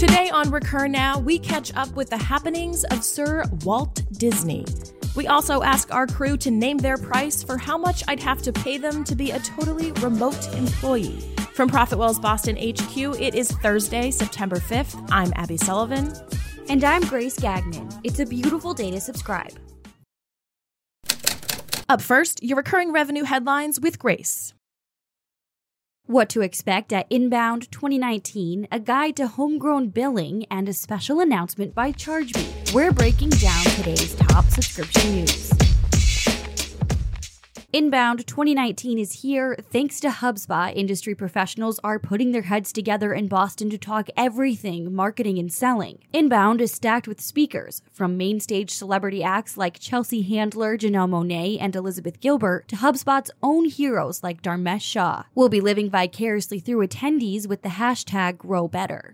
Today on Recur Now, we catch up with the happenings of Sir Walt Disney. We also ask our crew to name their price for how much I'd have to pay them to be a totally remote employee. From ProfitWell's Boston HQ, it is Thursday, September 5th. I'm Abby Sullivan. And I'm Grace Gagnon. It's a beautiful day to subscribe. Up first, your recurring revenue headlines with Grace. What to expect at Inbound 2019, a guide to homegrown billing, and a special announcement by ChargeBee. We're breaking down today's top subscription news. Inbound 2019 is here. Thanks to HubSpot, industry professionals are putting their heads together in Boston to talk everything marketing and selling. Inbound is stacked with speakers, from main stage celebrity acts like Chelsea Handler, Janelle Monáe, and Elizabeth Gilbert, to HubSpot's own heroes like Dharmesh Shah. We'll be living vicariously through attendees with the hashtag GrowBetter.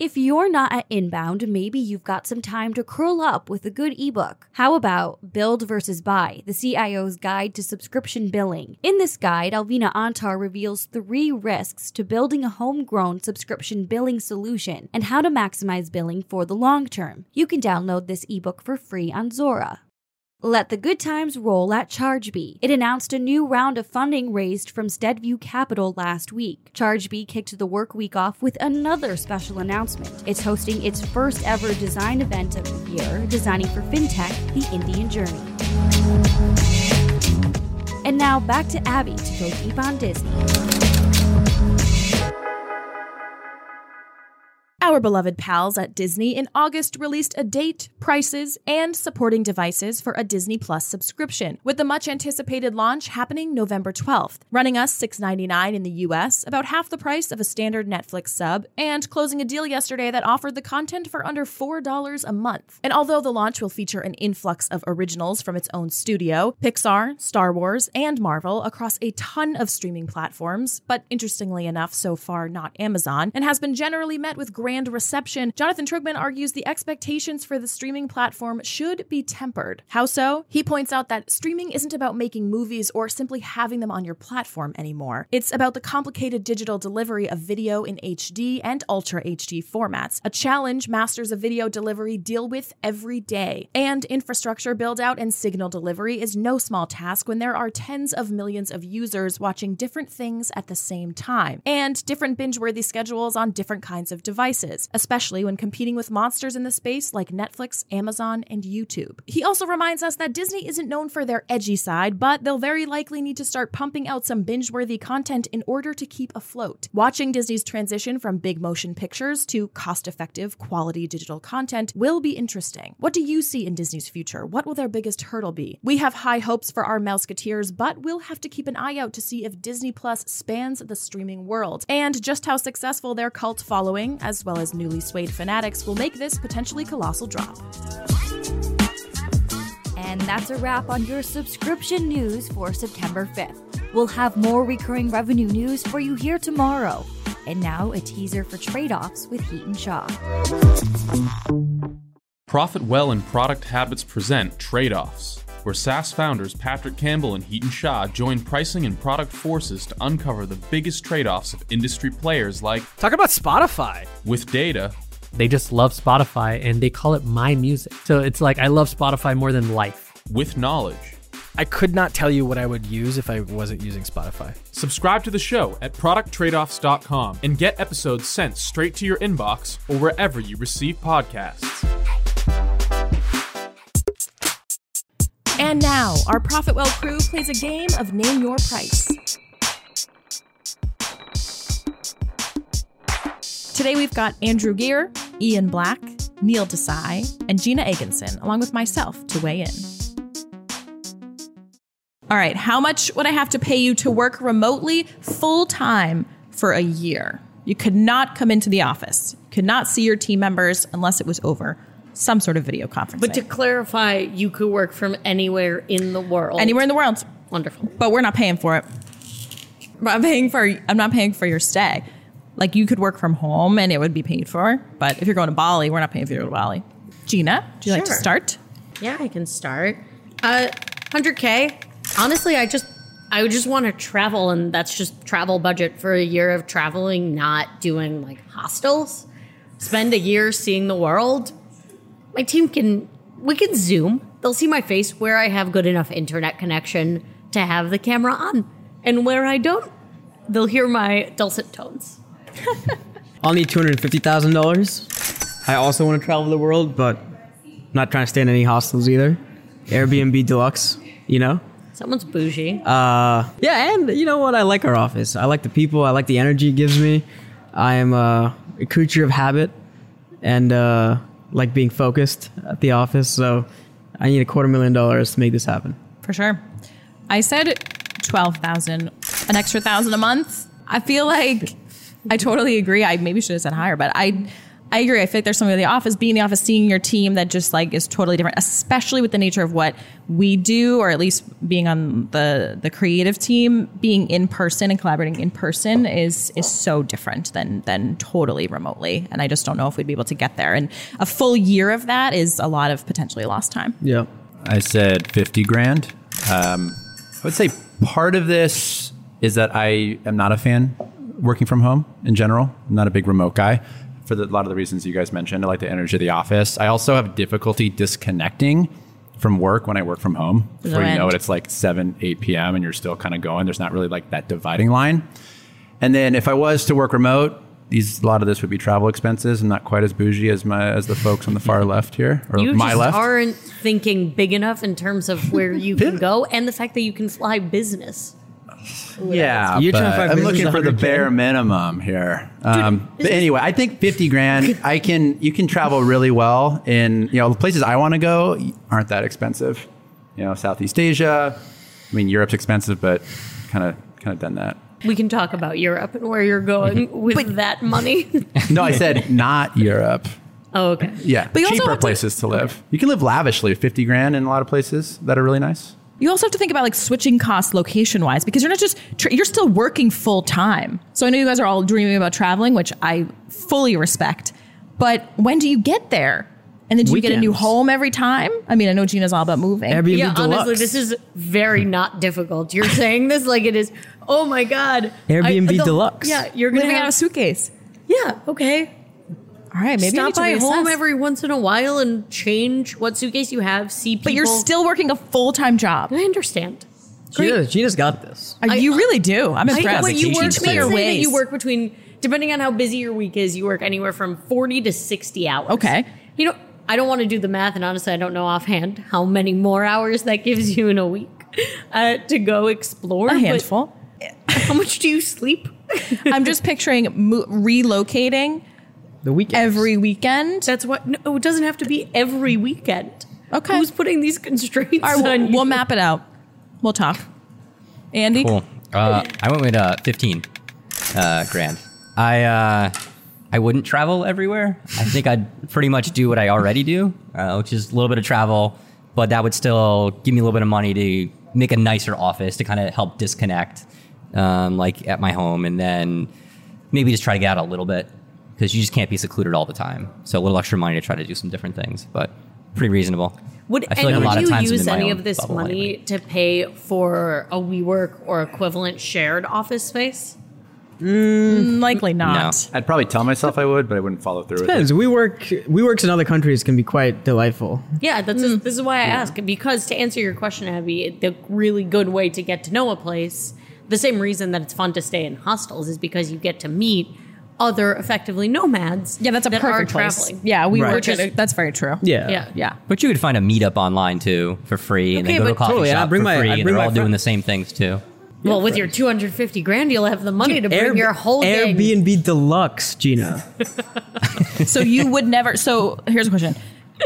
If you're not at Inbound, maybe you've got some time to curl up with a good ebook. How about Build versus Buy, the CIO's guide to subscription billing? In this guide, Alvina Antar reveals three risks to building a homegrown subscription billing solution and how to maximize billing for the long term. You can download this ebook for free on Zuora. Let the good times roll at ChargeBee. It announced a new round of funding raised from Steadview Capital last week. ChargeBee kicked the work week off with another special announcement. It's hosting its first ever design event of the year, designing for fintech, the Indian Journey. And now back to Abby to go deep on Disney. Our beloved pals at Disney in August released a date, prices, and supporting devices for a Disney Plus subscription, with the much anticipated launch happening November 12th, running us $6.99 in the US, about half the price of a standard Netflix sub, and closing a deal yesterday that offered the content for under $4 a month. And although the launch will feature an influx of originals from its own studio, Pixar, Star Wars, and Marvel across a ton of streaming platforms, but interestingly enough, so far not Amazon, and has been generally met with grand reception, Jonathan Trugman argues the expectations for the streaming platform should be tempered. How so? He points out that streaming isn't about making movies or simply having them on your platform anymore. It's about the complicated digital delivery of video in HD and Ultra HD formats, a challenge masters of video delivery deal with every day. And infrastructure build out and signal delivery is no small task when there are tens of millions of users watching different things at the same time, and different binge worthy schedules on different kinds of devices especially when competing with monsters in the space like Netflix, Amazon, and YouTube. He also reminds us that Disney isn't known for their edgy side, but they'll very likely need to start pumping out some binge worthy content in order to keep afloat. Watching Disney's transition from big motion pictures to cost effective, quality digital content will be interesting. What do you see in Disney's future? What will their biggest hurdle be? We have high hopes for our Mouseketeers, but we'll have to keep an eye out to see if Disney Plus spans the streaming world and just how successful their cult following, as well as newly swayed fanatics will make this potentially colossal drop. And that's a wrap on your subscription news for September 5th. We'll have more recurring revenue news for you here tomorrow. And now a teaser for trade offs with Heat Hiten Shah. Profit Well and Product Habits present Trade Offs, where SaaS founders Patrick Campbell and Hiten Shah join pricing and product forces to uncover the biggest trade offs of industry players like Talk about Spotify. with data, they just love Spotify and they call it my music. So it's like I love Spotify more than life. with knowledge. I could not tell you what I would use if I wasn't using Spotify. Subscribe to the show at producttradeoffs.com and get episodes sent straight to your inbox or wherever you receive podcasts. And now, our ProfitWell crew plays a game of Name Your Price. Today we've got Andrew Gear, Ian Black, Neil Desai, and Gina Eganson, along with myself, to weigh in. All right, how much would I have to pay you to work remotely full time for a year? You could not come into the office, you could not see your team members unless it was over some sort of video conference. But to clarify, you could work from anywhere in the world. anywhere in the world, Wonderful. but we're not paying for it. I'm paying for I'm not paying for your stay. Like you could work from home and it would be paid for, but if you're going to Bali, we're not paying for you to Bali. Gina, do you like to start? Yeah, I can start. Uh, 100K. Honestly, I just I would just want to travel, and that's just travel budget for a year of traveling, not doing like hostels. spend a year seeing the world, my team can we can zoom. They'll see my face where I have good enough internet connection to have the camera on, and where I don't, they'll hear my dulcet tones. I'll need two hundred fifty thousand dollars. I also want to travel the world, but I'm not trying to stay in any hostels either. Airbnb deluxe, you know. Someone's bougie. Uh, yeah, and you know what? I like our office. I like the people. I like the energy it gives me. I am uh, a creature of habit, and uh, like being focused at the office. So I need a quarter million dollars to make this happen. For sure. I said 12,000, an extra thousand a month. I feel like I totally agree. I maybe should have said higher, but I I agree. I feel like there's something in the office, being in the office, seeing your team that just like is totally different, especially with the nature of what we do, or at least being on the the creative team, being in person and collaborating in person is is so different than than totally remotely. And I just don't know if we'd be able to get there. And a full year of that is a lot of potentially lost time. Yeah. I said 50 grand. Um, I would say part of this is that I am not a fan working from home in general. I'm not a big remote guy for the, a lot of the reasons you guys mentioned. I like the energy of the office. I also have difficulty disconnecting from work when I work from home. No Before you know it, it's like 7, 8 p.m. and you're still kind of going. There's not really like that dividing line. And then if I was to work remote, these a lot of this would be travel expenses. I'm not quite as bougie as my as the folks on the far left here or you my just left. aren't thinking big enough in terms of where you can go and the fact that you can fly business. Yeah, You're trying to but find I'm looking for the 100K? bare minimum here. Um, but anyway, I think 50 grand. I can you can travel really well in you know the places I want to go aren't that expensive. You know, Southeast Asia. I mean, Europe's expensive, but kind of kind of done that. We can talk about Europe and where you're going with that money. No, I said not Europe. oh, okay. Yeah, But you also cheaper have to- places to live. You can live lavishly, 50 grand in a lot of places that are really nice. You also have to think about like switching costs location wise because you're not just tra- you're still working full time. So I know you guys are all dreaming about traveling, which I fully respect. But when do you get there? And then do you get a new home every time? I mean, I know Gina's all about moving. Airbnb Yeah, deluxe. honestly, this is very not difficult. You're saying this like it is. Oh my god, Airbnb the- deluxe. Yeah, you're gonna living out of have, a suitcase. Yeah, okay. All right, maybe I Stop need to by home every once in a while and change what suitcase you have. See people. But you're still working a full time job. I understand. Gina, Gina's got this. Uh, you really do. I'm I, impressed. when you work, Vacations say that you work between, depending on how busy your week is, you work anywhere from 40 to 60 hours. Okay. You know, I don't want to do the math, and honestly, I don't know offhand how many more hours that gives you in a week uh, to go explore. a handful. How much do you sleep? I'm just picturing mo- relocating The weekend. every weekend. That's what. No, it doesn't have to be every weekend. Okay. Who's putting these constraints All right, on we'll, you? we'll map it out. We'll talk. Andy? Cool. Uh, I went with uh, 15 uh, grand. I uh, I wouldn't travel everywhere. I think I'd pretty much do what I already do, uh, which is a little bit of travel, but that would still give me a little bit of money to make a nicer office to kind of help disconnect, um, like at my home, and then maybe just try to get out a little bit because you just can't be secluded all the time. So a little extra money to try to do some different things, but pretty reasonable. Would, I feel like a lot would of you times I'm use any of this money anyway. to pay for a WeWork or equivalent shared office space? Mm, likely not. I'd probably tell myself I would, but I wouldn't follow through with it. Depends. We work. In other countries can be quite delightful. Yeah, that's mm. this is why I ask because to answer your question, Abby, the really good way to get to know a place, the same reason that it's fun to stay in hostels is because you get to meet other effectively nomads. Yeah, that's a that are perfect place. traveling. Yeah, we Right. were. Just, that's very true. Yeah. yeah, Yeah. But you could find a meetup online too for free, and Okay, then go to a coffee Totally, shop I'd bring for my- free, I'd and they're my all doing the same things too. Well, with your 250 grand, you'll have the money to bring Air- your whole gang. Airbnb deluxe, Gina. So you would never. So here's a question: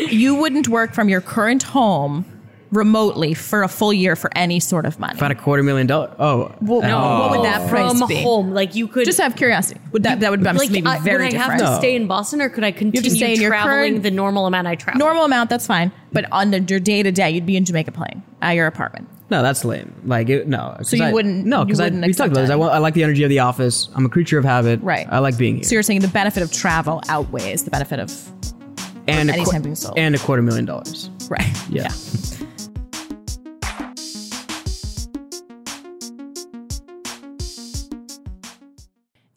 You wouldn't work from your current home remotely for a full year for any sort of money. About a quarter million dollars. Oh, Well, No, what would that oh. price from be? home? Like you could Just have curiosity, would that that would I'm like maybe I, very would I have to No. stay in Boston, or could I continue stay in your traveling current- the normal amount I travel? Normal amount, that's fine. But on the, your day to day, you'd be in Jamaica Plain at your apartment. no, that's lame. Like it, no. 'cause you I- wouldn't- No, because I we talked about this. I, want, I like the energy of the office. I'm a creature of habit. Right. I like being here. So you're saying the benefit of travel outweighs the benefit of and a, anytime qu- being sold. and a quarter million dollars. right. Yeah.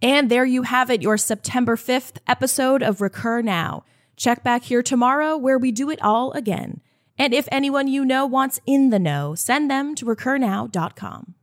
And there you have it, your September 5th episode of Recur Now. Check back here tomorrow where we do it all again. And if anyone you know wants in the know, send them to recurnow.com.